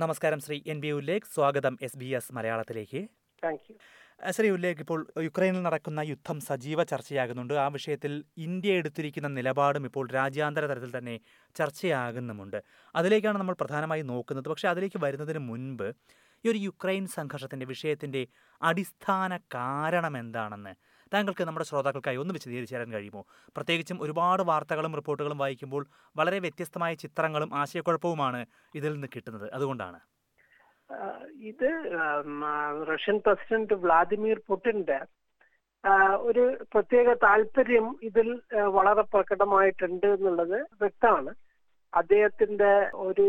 നമസ്കാരം Shri N B Ullekh. സ്വാഗതം S B S മലയാളത്തിലേക്ക്. ശ്രീ ഉല്ലേഖ് ഇപ്പോൾ യുക്രൈനിൽ നടക്കുന്ന യുദ്ധം സജീവ ചർച്ചയാകുന്നുണ്ട്. ആ വിഷയത്തിൽ ഇന്ത്യ എടുത്തിരിക്കുന്ന നിലപാടും ഇപ്പോൾ രാജ്യാന്തര തലത്തിൽ തന്നെ ചർച്ചയാകുന്നുമുണ്ട്. അതിലേക്കാണ് നമ്മൾ പ്രധാനമായി നോക്കുന്നത്. പക്ഷേ അതിലേക്ക് വരുന്നതിന് മുൻപ് ഈ ഒരു യുക്രൈൻ സംഘർഷത്തിന്റെ വിഷയത്തിന്റെ അടിസ്ഥാന കാരണം എന്താണെന്ന് താങ്കൾക്ക് നമ്മുടെ ശ്രോതാക്കൾക്കായി ഒന്ന് വിശദീകരിച്ചു തരാൻ കഴിയുമോ? പ്രത്യേകിച്ചും ഒരുപാട് വാർത്തകളും റിപ്പോർട്ടുകളും വായിക്കുമ്പോൾ വളരെ വ്യത്യസ്തമായ ചിത്രങ്ങളും ആശയക്കുഴപ്പവുമാണ് ഇതിൽ നിന്ന് കിട്ടുന്നത്. അതുകൊണ്ടാണ്. ഇത് റഷ്യൻ പ്രസിഡന്റ് വ്ളാദിമിർ പുടിന്റെ ഒരു പ്രത്യേക താല്പര്യം ഇതിൽ വളരെ പ്രകടമായിട്ടുണ്ട് എന്നുള്ളത് വ്യക്തമാണ്. അദ്ദേഹത്തിന്റെ ഒരു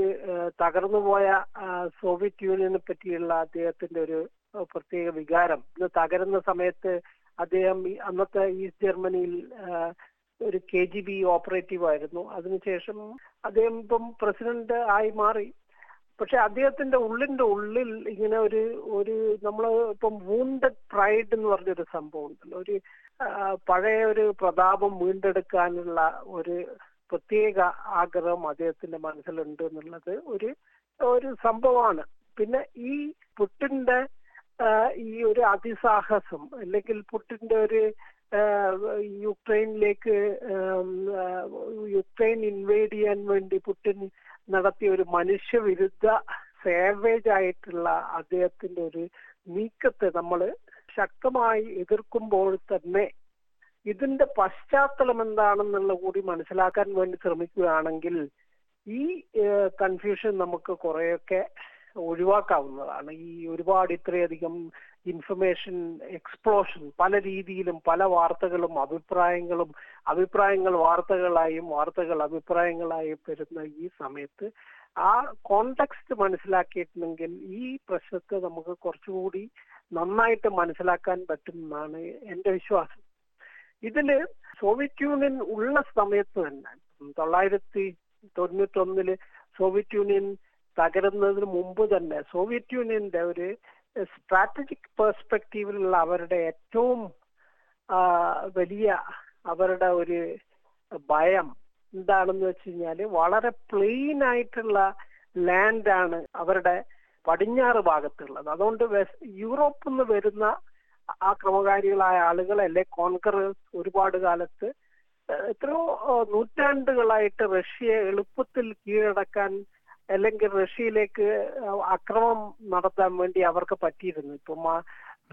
തകർന്നുപോയ സോവിയറ്റ് യൂണിയനെ പറ്റിയുള്ള അദ്ദേഹത്തിന്റെ ഒരു പ്രത്യേക വികാരം ഇത് തകരുന്ന സമയത്ത് അദ്ദേഹം അന്നത്തെ ഈസ്റ്റ് ജർമ്മനിയിൽ ഒരു കെ ജി ബി ഓപ്പറേറ്റീവ് ആയിരുന്നു. അതിനുശേഷം അദ്ദേഹം ഇപ്പം പ്രസിഡന്റ് ആയി മാറി. പക്ഷെ അദ്ദേഹത്തിന്റെ ഉള്ളിന്റെ ഉള്ളിൽ ഇങ്ങനെ ഒരു ഒരു നമ്മൾ ഇപ്പം വൂണ്ടഡ് പ്രൈഡ് എന്ന് പറഞ്ഞൊരു സംഭവം ഉണ്ടല്ലോ. ഒരു പഴയ ഒരു പ്രതാപം വീണ്ടെടുക്കാനുള്ള ഒരു പ്രത്യേക ആഗ്രഹം അദ്ദേഹത്തിന്റെ മനസ്സിലുണ്ട് എന്നുള്ളത് ഒരു ഒരു സംഭവമാണ്. പിന്നെ ഈ പുട്ടിന്റെ ഈ ഒരു അതിസാഹസം അല്ലെങ്കിൽ പുട്ടിന്റെ ഒരു യുക്രൈനിലേക്ക് യുക്രൈൻ ഇൻവേഡ് ചെയ്യാൻ വേണ്ടി പുട്ടിൻ നടത്തിയ ഒരു മനുഷ്യവിരുദ്ധ സേവേജ് ആയിട്ടുള്ള അദ്ദേഹത്തിന്റെ ഒരു നീക്കത്തെ നമ്മൾ ശക്തമായി എതിർക്കുമ്പോൾ തന്നെ ഇതിന്റെ പശ്ചാത്തലം എന്താണെന്നുള്ള കൂടി മനസ്സിലാക്കാൻ വേണ്ടി ശ്രമിക്കുകയാണെങ്കിൽ ഈ കൺഫ്യൂഷൻ നമുക്ക് കുറെയൊക്കെ ഒഴിവാക്കാവുന്നതാണ്. ഈ ഒരുപാട് ഇത്രയധികം ഇൻഫർമേഷൻ എക്സ്പ്ലോഷൻ പല രീതിയിലും പല വാർത്തകളും അഭിപ്രായങ്ങളും അഭിപ്രായങ്ങൾ വാർത്തകളായും വാർത്തകൾ അഭിപ്രായങ്ങളായും വരുന്ന ഈ സമയത്ത് ആ കോണ്ടെക്സ്റ്റ് മനസ്സിലാക്കിയിട്ടുണ്ടെങ്കിൽ ഈ പ്രശ്നത്തെ നമുക്ക് കുറച്ചുകൂടി നന്നായിട്ട് മനസ്സിലാക്കാൻ പറ്റുമെന്നാണ് എന്റെ വിശ്വാസം. ഇതിൽ സോവിയറ്റ് യൂണിയൻ ഉള്ള സമയത്ത് തന്നെ തൊള്ളായിരത്തി തൊണ്ണൂറ്റൊന്നിൽ സോവിയറ്റ് യൂണിയൻ തകരുന്നതിന് മുമ്പ് തന്നെ സോവിയറ്റ് യൂണിയന്റെ ഒരു സ്ട്രാറ്റജിക് പെർസ്പെക്റ്റീവിലുള്ള അവരുടെ ഏറ്റവും വലിയ അവരുടെ ഒരു ഭയം എന്താണെന്ന് വെച്ച് കഴിഞ്ഞാൽ വളരെ പ്ലെയിൻ ആയിട്ടുള്ള ലാൻഡ് ആണ് അവരുടെ പടിഞ്ഞാറ് ഭാഗത്തുള്ളത്. അതുകൊണ്ട് യൂറോപ്പിൽ നിന്ന് വരുന്ന ആക്രമകാരികളായ ആളുകൾ അല്ലെ കോൺഗ്രസ് ഒരുപാട് കാലത്ത് എത്രയോ നൂറ്റാണ്ടുകളായിട്ട് റഷ്യയെ എളുപ്പത്തിൽ കീഴടക്കാൻ അല്ലെങ്കിൽ റഷ്യയിലേക്ക് അക്രമം നടത്താൻ വേണ്ടി അവർക്ക് പറ്റിയിരുന്നു. ഇപ്പം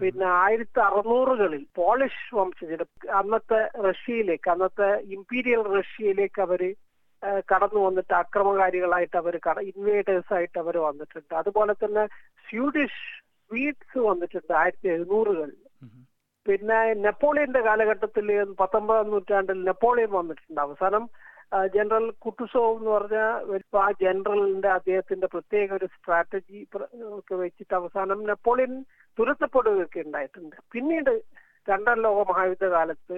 പിന്നെ ആയിരത്തി അറുന്നൂറുകളിൽ പോളിഷ് വംശജർ അന്നത്തെ റഷ്യയിലേക്ക് അന്നത്തെ ഇമ്പീരിയൽ റഷ്യയിലേക്ക് അവർ കടന്നു വന്നിട്ട് അക്രമകാരികളായിട്ട് അവർ കട ഇൻവേഡേഴ്സ് ആയിട്ട് അവർ വന്നിട്ടുണ്ട്. അതുപോലെ തന്നെ സ്വീഡിഷ് സ്വീറ്റ്സ് വന്നിട്ടുണ്ട് ആയിരത്തി എഴുന്നൂറുകളിൽ പിന്നെ നെപ്പോളിയന്റെ കാലഘട്ടത്തിൽ പത്തൊമ്പതാം നൂറ്റാണ്ടിൽ നെപ്പോളിയൻ വന്നിട്ടുണ്ട്. അവസാനം ജനറൽ കുട്ടുസോ എന്ന് പറഞ്ഞ ആ ജനറലിന്റെ അദ്ദേഹത്തിന്റെ പ്രത്യേക ഒരു സ്ട്രാറ്റജി ഒക്കെ വെച്ചിട്ട് അവസാനം നെപ്പോളിയൻ തുരത്തപ്പെടുകയൊക്കെ ഉണ്ടായിട്ടുണ്ട്. പിന്നീട് രണ്ടാം ലോക മഹായുദ്ധ കാലത്ത്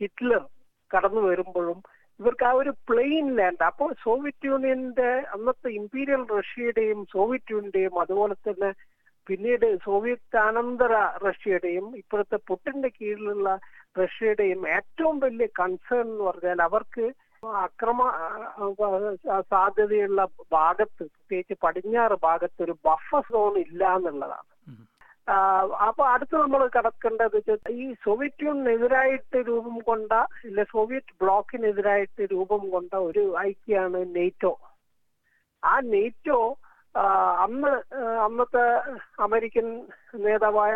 ഹിറ്റ്ലർ കടന്നു വരുമ്പോഴും ഇവർക്ക് ആ ഒരു പ്ലെയിൻ ലാൻഡ് അപ്പോൾ സോവിയറ്റ് യൂണിയന്റെ അന്നത്തെ ഇമ്പീരിയൽ റഷ്യയുടെയും സോവിയറ്റ് യൂണിയന്റെയും അതുപോലെ തന്നെ പിന്നീട് സോവിയറ്റ് അനന്തര റഷ്യയുടെയും ഇപ്പോഴത്തെ പുട്ടിന്റെ കീഴിലുള്ള റഷ്യയുടെയും ഏറ്റവും വലിയ കൺസേൺ എന്ന് പറഞ്ഞാൽ അവർക്ക് അക്രമ സാധ്യതയുള്ള ഭാഗത്ത് പ്രത്യേകിച്ച് പടിഞ്ഞാറ് ഭാഗത്ത് ഒരു ബഫർ സോൺ ഇല്ല എന്നുള്ളതാണ് അപ്പൊ അടുത്ത് നമ്മൾ കടക്കേണ്ടത് ഈ സോവിയറ്റ് യൂണിയനെതിരായിട്ട് രൂപം കൊണ്ട ഇല്ല സോവിയറ്റ് ബ്ലോക്കിനെതിരായിട്ട് രൂപം കൊണ്ട ഒരു ഐക്യാണ് നെയ്റ്റോ ആ നെയ്റ്റോ അന്ന് അന്നത്തെ അമേരിക്കൻ നേതാവായ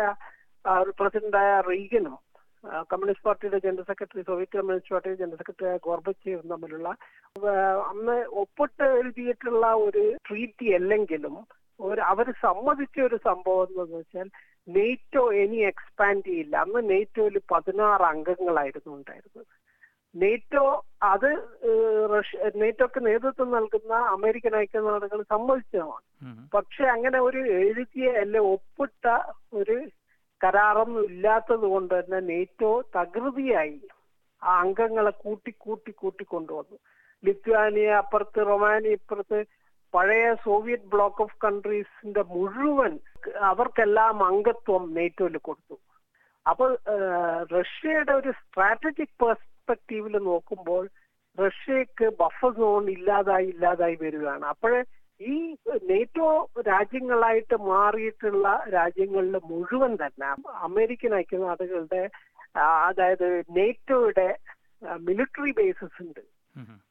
പ്രസിഡന്റായ റീഗനും കമ്മ്യൂണിസ്റ്റ് പാർട്ടിയുടെ ജനറൽ സെക്രട്ടറി സോവിയറ്റ് കമ്മ്യൂണിസ്റ്റ് പാർട്ടിയുടെ ജനറൽ സെക്രട്ടറി ഗോർബച്ചേവും തമ്മിലുള്ള അന്ന് ഒപ്പിട്ട് എഴുതിയിട്ടുള്ള ഒരു ട്രീറ്റി അല്ലെങ്കിലും ഒരു അവർ സമ്മതിച്ച ഒരു സംഭവം എന്ന് വെച്ചാൽ നെയ്റ്റോ ഇനി എക്സ്പാൻഡ് ചെയ്യില്ല. അന്ന് നെയ്റ്റോയിൽ പതിനാറ് അംഗങ്ങളായിരുന്നു ഉണ്ടായിരുന്നത്. നെയ്റ്റോ അത് റഷ്യ നെയ്റ്റോക്ക് നേതൃത്വം നൽകുന്ന അമേരിക്കൻ ഐക്യനാടുകൾ സമ്മതിച്ചതാണ്. പക്ഷെ അങ്ങനെ ഒരു എഴുതിയ അല്ലെ ഒപ്പിട്ട ഒരു കരാറൊന്നും ഇല്ലാത്തത് കൊണ്ട് തന്നെ നേറ്റോ തകൃതിയായി ആ അംഗങ്ങളെ കൂട്ടി കൂട്ടി കൂട്ടി കൊണ്ടുവന്നു. ലിത്വാനിയ അപ്പുറത്ത് റൊമാനിയ ഇപ്പുറത്ത് പഴയ സോവിയറ്റ് ബ്ലോക്ക് ഓഫ് കൺട്രീസിന്റെ മുഴുവൻ അവർക്കെല്ലാം അംഗത്വം നേറ്റോയിൽ കൊടുത്തു. അപ്പൊ റഷ്യയുടെ ഒരു സ്ട്രാറ്റജിക് പെർസ്പെക്റ്റീവിൽ നോക്കുമ്പോൾ റഷ്യക്ക് ബഫർ സോൺ ഇല്ലാതായി ഇല്ലാതായി വരികയാണ്. അപ്പോഴേ ഈ നേറ്റോ രാജ്യങ്ങളായിട്ട് മാറിയിട്ടുള്ള രാജ്യങ്ങളിൽ മുഴുവൻ തന്നെ അമേരിക്കൻ ഐക്യനാടുകളുടെ അതായത് നേറ്റോയുടെ മിലിറ്ററി ബേസസ് ഉണ്ട്.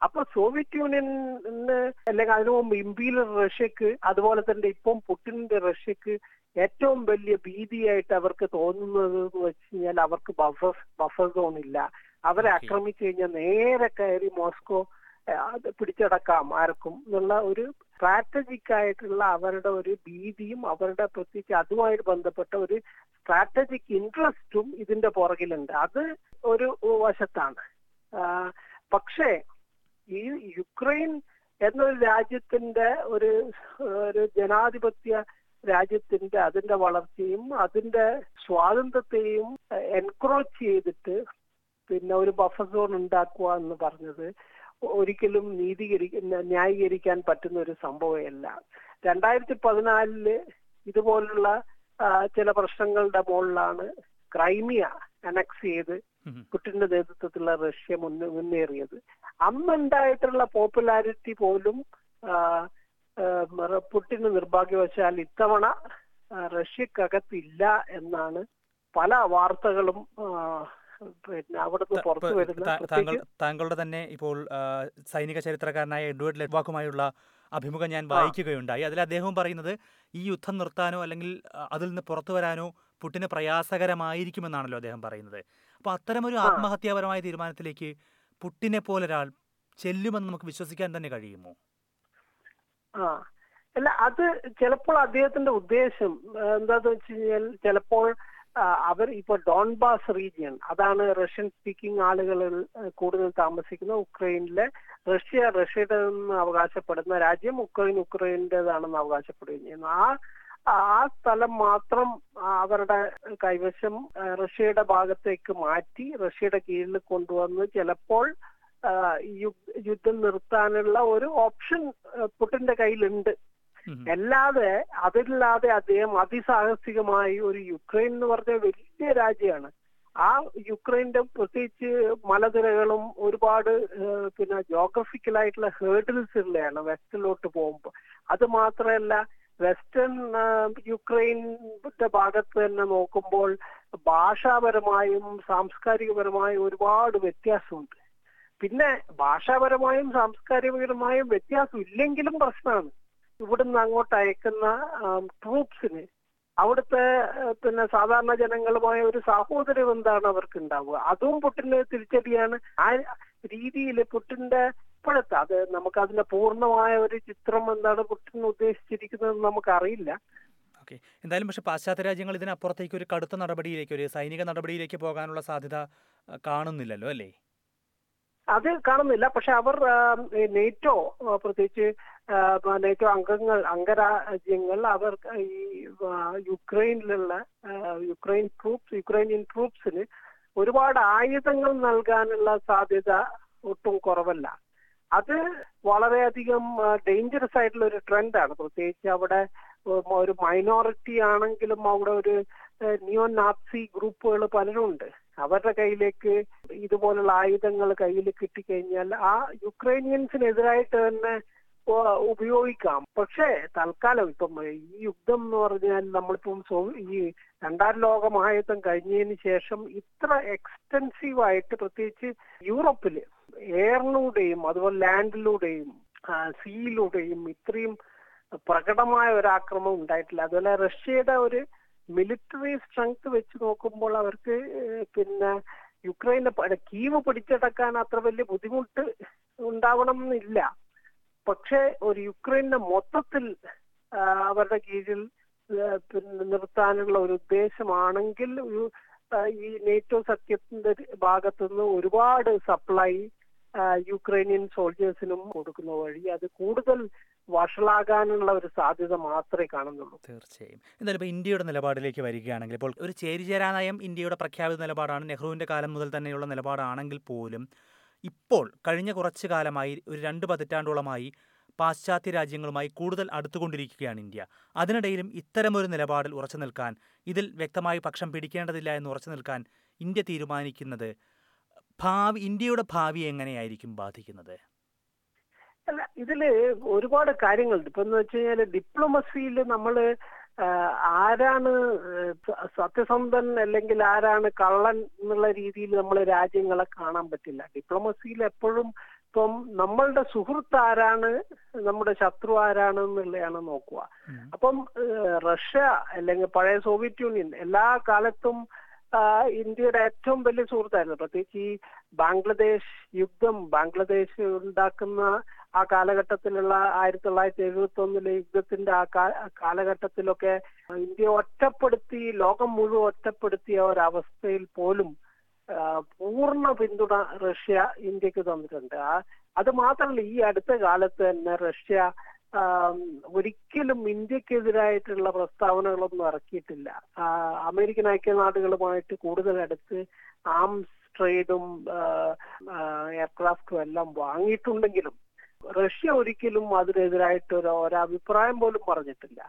അപ്പൊ സോവിയറ്റ് യൂണിയന് അല്ലെങ്കിൽ അതിനു മുമ്പ് ഇമ്പീരിയൽ റഷ്യക്ക് അതുപോലെ തന്നെ ഇപ്പം പുട്ടിന്റെ റഷ്യക്ക് ഏറ്റവും വലിയ ഭീതിയായിട്ട് അവർക്ക് തോന്നുന്നത് എന്ന് വെച്ച് കഴിഞ്ഞാൽ അവർക്ക് ബഫർ ബഫർ സോൺ ഇല്ല. അവരെ ആക്രമിച്ചു കഴിഞ്ഞാൽ നേരെ കയറി മോസ്കോ അത് പിടിച്ചടക്കാം ആർക്കും എന്നുള്ള ഒരു സ്ട്രാറ്റജിക് ആയിട്ടുള്ള അവരുടെ ഒരു ഭീതിയും അവരുടെ പ്രത്യേകിച്ച് അതുമായിട്ട് ബന്ധപ്പെട്ട ഒരു സ്ട്രാറ്റജിക് ഇൻട്രസ്റ്റും ഇതിന്റെ പുറകിലുണ്ട്. അത് ഒരു വശത്താണ്. പക്ഷേ ഈ യുക്രൈൻ എന്നൊരു രാജ്യത്തിന്റെ ഒരു ഒരു ജനാധിപത്യ രാജ്യത്തിന്റെ അതിന്റെ വളർച്ചയും അതിന്റെ സ്വാതന്ത്ര്യത്തെയും എൻക്രോച്ച് ചെയ്തിട്ട് പിന്നെ ഒരു ബഫർ സോൺ ഉണ്ടാക്കുക എന്ന് പറഞ്ഞത് ഒരിക്കലും നീതീകരി ന്യായീകരിക്കാൻ പറ്റുന്ന ഒരു സംഭവമല്ല രണ്ടായിരത്തി പതിനാലിൽ ഇതുപോലുള്ള ചില പ്രശ്നങ്ങളുടെ മുകളിലാണ് ക്രൈമിയ അനക്സ് ചെയ്ത് ഉം. നേതൃത്വത്തിലുള്ള റഷ്യ മുന്നേ മുന്നേറിയത് അന്നുണ്ടായിട്ടുള്ള പോപ്പുലാരിറ്റി പോലും പുട്ടിന് നിർഭാഗ്യവശാൽ ഇത്തവണ റഷ്യക്കകത്തില്ല എന്നാണ് പല വാർത്തകളും പിന്നെ അവിടുന്ന് പുറത്തു വരുന്ന താങ്കളുടെ തന്നെ ഇപ്പോൾ സൈനിക ചരിത്രകാരനായ എഡ്വേർഡ് ലെഡ്വാക്കുമായുള്ള അഭിമുഖം ഞാൻ വായിക്കുകയുണ്ടായി. അതിൽ അദ്ദേഹം പറയുന്നത് ഈ യുദ്ധം നിർത്താനോ അല്ലെങ്കിൽ അതിൽ നിന്ന് പുറത്തു വരാനോ പുട്ടിന് പ്രയാസകരമായിരിക്കുമെന്നാണല്ലോ അദ്ദേഹം പറയുന്നത്. അപ്പൊ അത്തരമൊരു. ആത്മഹത്യാപരമായ തീരുമാനത്തിലേക്ക് പുട്ടിനെ പോലൊരാൾ ചെല്ലുമെന്ന് നമുക്ക് വിശ്വസിക്കാൻ തന്നെ കഴിയുമോ? ആ. അല്ല അത് ചിലപ്പോൾ അദ്ദേഹത്തിന്റെ ഉദ്ദേശം എന്താന്ന് വെച്ച് കഴിഞ്ഞാൽ ചിലപ്പോൾ അവർ ഇപ്പൊ ഡോൺബാസ് റീജിയൻ അതാണ് റഷ്യൻ സ്പീക്കിംഗ് ആളുകൾ കൂടുതൽ താമസിക്കുന്ന ഉക്രൈനിലെ റഷ്യ റഷ്യയുടെ അവകാശപ്പെടുന്ന രാജ്യം ഉക്രൈൻ ഉക്രൈന്റെതാണെന്ന് അവകാശപ്പെടുകയും ചെയ്യുന്നു ആ ആ സ്ഥലം മാത്രം അവരുടെ കൈവശം റഷ്യയുടെ ഭാഗത്തേക്ക് മാറ്റി റഷ്യയുടെ കീഴിൽ കൊണ്ടുവന്ന് ചിലപ്പോൾ യുദ്ധം നിർത്താനുള്ള ഒരു ഓപ്ഷൻ പുട്ടിന്റെ കയ്യിലുണ്ട്. അല്ലാതെ അതില്ലാതെ അദ്ദേഹം അതിസാഹസികമായി ഒരു യുക്രൈൻ എന്ന് പറഞ്ഞ വലിയ രാജ്യമാണ്. ആ യുക്രൈന്റെ പ്രത്യേകിച്ച് മലനിരകളും ഒരുപാട് പിന്നെ ജോഗ്രഫിക്കലായിട്ടുള്ള ഹേർഡിൽസ് ഉള്ളതാണ് വെസ്റ്റിലോട്ട് പോകുമ്പോൾ. അത് മാത്രമല്ല വെസ്റ്റേൺ യുക്രൈന്റെ ഭാഗത്ത് തന്നെ നോക്കുമ്പോൾ ഭാഷാപരമായും സാംസ്കാരികപരമായും ഒരുപാട് വ്യത്യാസമുണ്ട്. പിന്നെ ഭാഷാപരമായും സാംസ്കാരികപരമായും വ്യത്യാസം ഇല്ലെങ്കിലും പ്രശ്നമാണ്. ഇവിടുന്ന് അങ്ങോട്ട് അയക്കുന്ന ട്രൂപ്സിന് അവിടുത്തെ പിന്നെ സാധാരണ ജനങ്ങളുമായ ഒരു സാഹോദര്യം എന്താണ് അവർക്ക് ഉണ്ടാവുക അതും പുട്ടിന് തിരിച്ചടിയാണ്. ആ രീതിയിൽ പുട്ടിന്റെ ഇപ്പോഴത്തെ അത് നമുക്ക് അതിന്റെ പൂർണമായ ഒരു ചിത്രം എന്താണ് പുട്ടിൻ ഉദ്ദേശിച്ചിരിക്കുന്നത് നമുക്കറിയില്ല. ഓക്കെ. എന്തായാലും പക്ഷെ പാശ്ചാത്യ രാജ്യങ്ങൾ ഇതിനപ്പുറത്തേക്ക് ഒരു കടുത്ത നടപടിയിലേക്ക് ഒരു സൈനിക നടപടിയിലേക്ക് പോകാനുള്ള സാധ്യത കാണുന്നില്ലല്ലോ അല്ലേ? അത് കാണുന്നില്ല. പക്ഷെ അവർ നേറ്റോ പ്രത്യേകിച്ച് നേറ്റോ അംഗങ്ങൾ അംഗരാജ്യങ്ങൾ അവർ ഈ യുക്രൈനിലുള്ള യുക്രൈൻ ട്രൂപ്സ് യുക്രൈനിയൻ ട്രൂപ്സിന് ഒരുപാട് ആയുധങ്ങൾ നൽകാനുള്ള സാധ്യത ഒട്ടും കുറവല്ല. അത് വളരെയധികം ഡേഞ്ചറസ് ആയിട്ടുള്ള ഒരു ട്രെൻഡാണ് പ്രത്യേകിച്ച് അവിടെ ഒരു മൈനോറിറ്റി ആണെങ്കിലും അവിടെ ഒരു നിയോ നാപ്സി ഗ്രൂപ്പുകൾ പലരും ഉണ്ട് അവരുടെ കയ്യിലേക്ക് ഇതുപോലുള്ള ആയുധങ്ങൾ കയ്യിൽ കിട്ടിക്കഴിഞ്ഞാൽ ആ യുക്രൈനിയൻസിനെതിരായിട്ട് തന്നെ ഉപയോഗിക്കാം. പക്ഷേ തൽക്കാലം ഇപ്പം ഈ യുദ്ധം എന്ന് പറഞ്ഞാൽ നമ്മളിപ്പം ഈ രണ്ടാം ലോക മഹായുദ്ധം കഴിഞ്ഞതിന് ശേഷം ഇത്ര എക്സ്റ്റൻസീവ് ആയിട്ട് പ്രത്യേകിച്ച് യൂറോപ്പിൽ എയറിലൂടെയും അതുപോലെ ലാൻഡിലൂടെയും സീയിലൂടെയും ഇത്രയും പ്രകടമായ ഒരു ആക്രമണം ഉണ്ടായിട്ടില്ല. അതുപോലെ റഷ്യയുടെ ഒരു മിലിറ്ററി സ്ട്രെങ്ത് വെച്ച് നോക്കുമ്പോൾ അവർക്ക് പിന്നെ യുക്രൈനെ കീവ് പിടിച്ചടക്കാൻ അത്ര വലിയ ബുദ്ധിമുട്ട് ഉണ്ടാവണം എന്നില്ല പക്ഷേ ഒരു യുക്രൈനെ മൊത്തത്തിൽ അവരുടെ കീഴിൽ പിന്നെ നിർത്താനുള്ള ഒരു ഉദ്ദേശമാണെങ്കിൽ ഒരു ഈ നേറ്റോ സഖ്യത്തിന്റെ ഭാഗത്തുനിന്ന് ഒരുപാട് സപ്ലൈ യുക്രൈനിയൻ സോൾജേഴ്സിനും കൊടുക്കുന്ന വഴി. അത് കൂടുതൽ വഷളാകാനുള്ള ഒരു സാധ്യത മാത്രമേ കാണുന്നുള്ളൂ. തീർച്ചയായും. എന്തായാലും ഇപ്പോൾ ഇന്ത്യയുടെ നിലപാടിലേക്ക് വരികയാണെങ്കിൽ ഇപ്പോൾ ഒരു ചേരിചേരാ നയം ഇന്ത്യയുടെ പ്രഖ്യാപിത നിലപാടാണ് നെഹ്റുവിന്റെ കാലം മുതൽ തന്നെയുള്ള നിലപാടാണെങ്കിൽ പോലും ഇപ്പോൾ കഴിഞ്ഞ കുറച്ച് കാലമായി ഒരു രണ്ട് പതിറ്റാണ്ടോളമായി പാശ്ചാത്യ രാജ്യങ്ങളുമായി കൂടുതൽ അടുത്തുകൊണ്ടിരിക്കുകയാണ് ഇന്ത്യ. അതിനിടയിലും ഇത്തരമൊരു നിലപാടിൽ ഉറച്ചു നിൽക്കാൻ ഇതിൽ വ്യക്തമായി പക്ഷം പിടിക്കേണ്ടതില്ല എന്ന് ഉറച്ചു നിൽക്കാൻ ഇന്ത്യ തീരുമാനിക്കുന്നത് ഭാവി ഇന്ത്യയുടെ ഭാവി എങ്ങനെയായിരിക്കും ബാധിക്കുന്നത്? അല്ല ഇതിൽ ഒരുപാട് കാര്യങ്ങളുണ്ട്. ഇപ്പൊ എന്ന് വെച്ച് കഴിഞ്ഞാൽ ഡിപ്ലോമസിയിൽ നമ്മൾ ആരാണ് സത്യസന്ധൻ അല്ലെങ്കിൽ ആരാണ് കള്ളൻ എന്നുള്ള രീതിയിൽ നമ്മൾ രാജ്യങ്ങളെ കാണാൻ പറ്റില്ല. ഡിപ്ലോമസിയിൽ എപ്പോഴും ഇപ്പം നമ്മളുടെ സുഹൃത്ത് ആരാണ് നമ്മുടെ ശത്രു ആരാണ് എന്നുള്ളതാണ് നോക്കുക. അപ്പം റഷ്യ അല്ലെങ്കിൽ പഴയ സോവിയറ്റ് യൂണിയൻ എല്ലാ കാലത്തും ഇന്ത്യയുടെ ഏറ്റവും വലിയ സുഹൃത്തായിരുന്നു. പ്രത്യേകിച്ച് ഈ ബാംഗ്ലാദേശ് യുദ്ധം ബാംഗ്ലാദേശ് ഉണ്ടാക്കുന്ന ആ കാലഘട്ടത്തിലുള്ള ആയിരത്തി തൊള്ളായിരത്തി എഴുപത്തി ഒന്നിലെ യുദ്ധത്തിന്റെ ആ കാലഘട്ടത്തിലൊക്കെ ഇന്ത്യ ഒറ്റപ്പെടുത്തി ലോകം മുഴുവൻ ഒറ്റപ്പെടുത്തിയ ഒരവസ്ഥയിൽ പോലും പൂർണ പിന്തുണ റഷ്യ ഇന്ത്യയ്ക്ക് തന്നിട്ടുണ്ട്. അത് മാത്രമല്ല ഈ അടുത്ത കാലത്ത് തന്നെ റഷ്യ ഒരിക്കലും ഇന്ത്യക്കെതിരായിട്ടുള്ള പ്രസ്താവനകളൊന്നും ഇറക്കിയിട്ടില്ല. അമേരിക്കൻ ഐക്യനാടുകളുമായിട്ട് കൂടുതൽ അടുത്ത് ആംസ് ട്രേഡും എയർക്രാഫ്റ്റും എല്ലാം വാങ്ങിയിട്ടുണ്ടെങ്കിലും റഷ്യ ഒരിക്കലും അതിനെതിരായിട്ട് ഒരു ഒരഭിപ്രായം പോലും പറഞ്ഞിട്ടില്ല.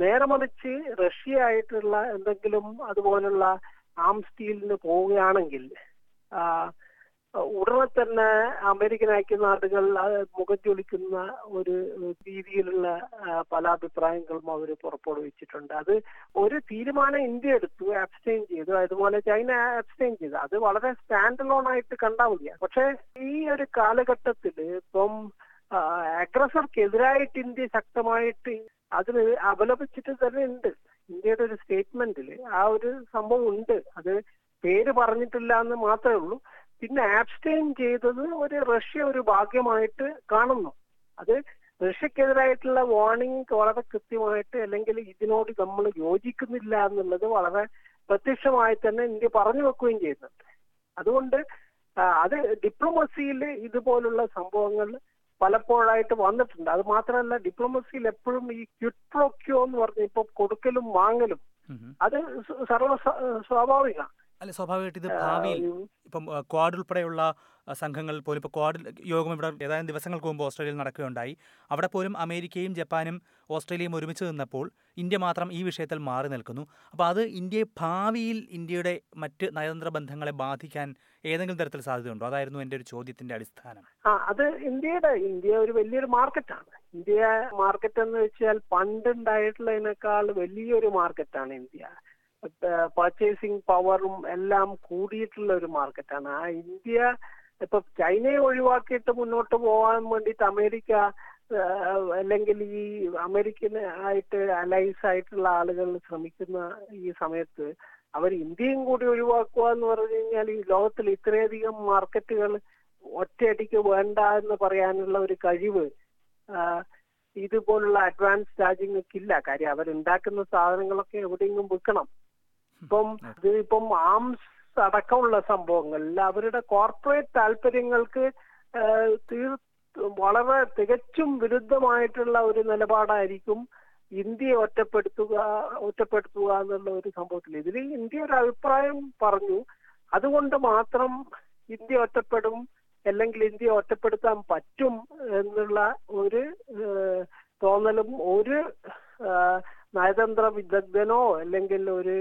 നേരെ മറിച്ച് റഷ്യ ആയിട്ടുള്ള എന്തെങ്കിലും അതുപോലുള്ള ആം സ്റ്റീലിന് പോവുകയാണെങ്കിൽ ഉടനെ തന്നെ അമേരിക്കൻ ഐക്യനാടുകൾ മുഖം ചൊലിക്കുന്ന ഒരു രീതിയിലുള്ള പല അഭിപ്രായങ്ങളും അവർ പുറപ്പെടുവിച്ചിട്ടുണ്ട് അത് ഒരു തീരുമാനം ഇന്ത്യ എടുത്തു അബ്സ്റ്റെയിൻ ചെയ്തു. അതുപോലെ ചൈന അബ്സ്റ്റെയിൻ ചെയ്തു. അത് വളരെ സ്റ്റാൻഡ് ലോൺ ആയിട്ട് മതിയാണ് പക്ഷെ ഈ ഒരു കാലഘട്ടത്തിൽ ഇപ്പം അഗ്രസർക്കെതിരായിട്ട് ഇന്ത്യ ശക്തമായിട്ട് അതിന് അപലപിച്ചിട്ട് തന്നെ ഉണ്ട്. ഇന്ത്യയുടെ ഒരു സ്റ്റേറ്റ്മെന്റിൽ ആ ഒരു സംഭവം ഉണ്ട്. അത് പേര് പറഞ്ഞിട്ടില്ല എന്ന് മാത്രമേ ഉള്ളൂ. പിന്നെ ആബ്സ്റ്റെയിൻ ചെയ്തത് ഒരു റഷ്യ ഒരു ഭാഗ്യമായിട്ട് കാണുന്നു. അത് റഷ്യക്കെതിരായിട്ടുള്ള വാർണിംഗ് വളരെ കൃത്യമായിട്ട് അല്ലെങ്കിൽ ഇതിനോട് നമ്മൾ യോജിക്കുന്നില്ല എന്നുള്ളത് വളരെ പ്രത്യക്ഷമായി തന്നെ ഇന്ത്യ പറഞ്ഞു വെക്കുകയും ചെയ്യുന്നുണ്ട് അതുകൊണ്ട് അത് ഡിപ്ലോമസിയിൽ ഇതുപോലുള്ള സംഭവങ്ങൾ പലപ്പോഴായിട്ട് വന്നിട്ടുണ്ട്. അത് മാത്രമല്ല ഡിപ്ലോമസിയിൽ എപ്പോഴും ഈ ക്യുട്രോക്യോ എന്ന് പറഞ്ഞ ഇപ്പൊ കൊടുക്കലും വാങ്ങലും അത് സർവ സ്വാഭാവികമാണ്. അല്ല സ്വാഭാവികമായിട്ട് ഇത് ഭാവിയിൽ ഇപ്പം ക്വാഡ് ഉൾപ്പെടെയുള്ള സംഘങ്ങൾ പോലും ഇപ്പോൾ ക്വാഡ് യോഗം ഇവിടെ ഏതാനും ദിവസങ്ങൾക്ക് മുമ്പ് ഓസ്ട്രേലിയയിൽ നടക്കുകയുണ്ടായി. അവിടെ പോലും അമേരിക്കയും ജപ്പാനും ഓസ്ട്രേലിയയും ഒരുമിച്ച് നിന്നപ്പോൾ ഇന്ത്യ മാത്രം ഈ വിഷയത്തിൽ മാറി നിൽക്കുന്നു. അപ്പോൾ അത് ഇന്ത്യയെ ഭാവിയിൽ ഇന്ത്യയുടെ മറ്റ് നയതന്ത്ര ബന്ധങ്ങളെ ബാധിക്കാൻ ഏതെങ്കിലും തരത്തിൽ സാധ്യതയുണ്ടോ? അതായിരുന്നു എന്റെ ഒരു ചോദ്യത്തിന്റെ അടിസ്ഥാനം. ആ അത് ഇന്ത്യയുടെ ഇന്ത്യ ഒരു വലിയൊരു മാർക്കറ്റാണ്. ഇന്ത്യ മാർക്കറ്റ് എന്ന് വെച്ചാൽ പണ്ടുണ്ടായിട്ടുള്ളതിനേക്കാൾ വലിയൊരു മാർക്കറ്റാണ് ഇന്ത്യ. പർച്ചേസിംഗ് പവറും എല്ലാം കൂടിയിട്ടുള്ള ഒരു മാർക്കറ്റാണ് ആ ഇന്ത്യ ഇപ്പൊ ചൈനയെ ഒഴിവാക്കിയിട്ട് മുന്നോട്ട് പോകാൻ വേണ്ടിയിട്ട് അമേരിക്ക അല്ലെങ്കിൽ ഈ അമേരിക്കൻ ആയിട്ട് അലൈസ് ആയിട്ടുള്ള ആളുകൾ ശ്രമിക്കുന്ന ഈ സമയത്ത് അവർ ഇന്ത്യയും കൂടി ഒഴിവാക്കുക എന്ന് പറഞ്ഞു കഴിഞ്ഞാൽ ഈ ലോകത്തിൽ ഇത്രയധികം മാർക്കറ്റുകൾ ഒറ്റയടിക്ക് വേണ്ട എന്ന് പറയാനുള്ള ഒരു കഴിവ് ഇതുപോലുള്ള അഡ്വാൻസ് രാജ്യങ്ങൾക്കില്ല. കാര്യം അവരുണ്ടാക്കുന്ന സാധനങ്ങളൊക്കെ എവിടെയെങ്കിലും വിൽക്കണം. ഇപ്പം ഇത് ഇപ്പം ആംസ് അടക്കമുള്ള സംഭവങ്ങളിൽ അവരുടെ കോർപ്പറേറ്റ് താല്പര്യങ്ങൾക്ക് വളരെ തികച്ചും വിരുദ്ധമായിട്ടുള്ള ഒരു നിലപാടായിരിക്കും ഇന്ത്യയെ ഒറ്റപ്പെടുത്തുക ഒറ്റപ്പെടുത്തുക എന്നുള്ള ഒരു സംഭവത്തിൽ. ഇതിൽ ഇന്ത്യ ഒരു അഭിപ്രായം പറഞ്ഞു. അതുകൊണ്ട് മാത്രം ഇന്ത്യ ഒറ്റപ്പെടും അല്ലെങ്കിൽ ഇന്ത്യ ഒറ്റപ്പെടുത്താൻ പറ്റും എന്നുള്ള ഒരു തോന്നലും ഒരു നയതന്ത്ര വിദഗ്ധനോ അല്ലെങ്കിൽ ഒരു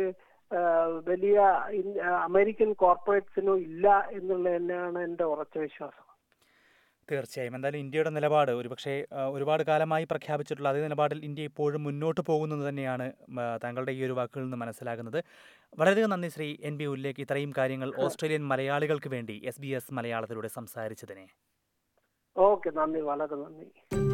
വലിയ അമേരിക്കൻ കോർപ്പറേറ്റ്സിനോ ഇല്ല എന്നുള്ളത് തന്നെയാണ് എന്റെ ഉറച്ച വിശ്വാസം. തീർച്ചയായും. എന്തായാലും ഇന്ത്യയുടെ നിലപാട് ഒരുപക്ഷെ ഒരുപാട് കാലമായി പ്രഖ്യാപിച്ചിട്ടുള്ള അതേ നിലപാടിൽ ഇന്ത്യ ഇപ്പോഴും മുന്നോട്ട് പോകുന്നത് തന്നെയാണ് താങ്കളുടെ ഈ ഒരു വാക്കുകളിൽ നിന്ന് മനസ്സിലാകുന്നത്. വളരെയധികം നന്ദി ശ്രീ എൻ ബി ഉല്ലേക്ക് ഇത്രയും കാര്യങ്ങൾ ഓസ്ട്രേലിയൻ മലയാളികൾക്ക് വേണ്ടി എസ് ബി എസ് മലയാളത്തിലൂടെ സംസാരിച്ചതിനെ. ഓക്കെ നന്ദി വളരെ നന്ദി.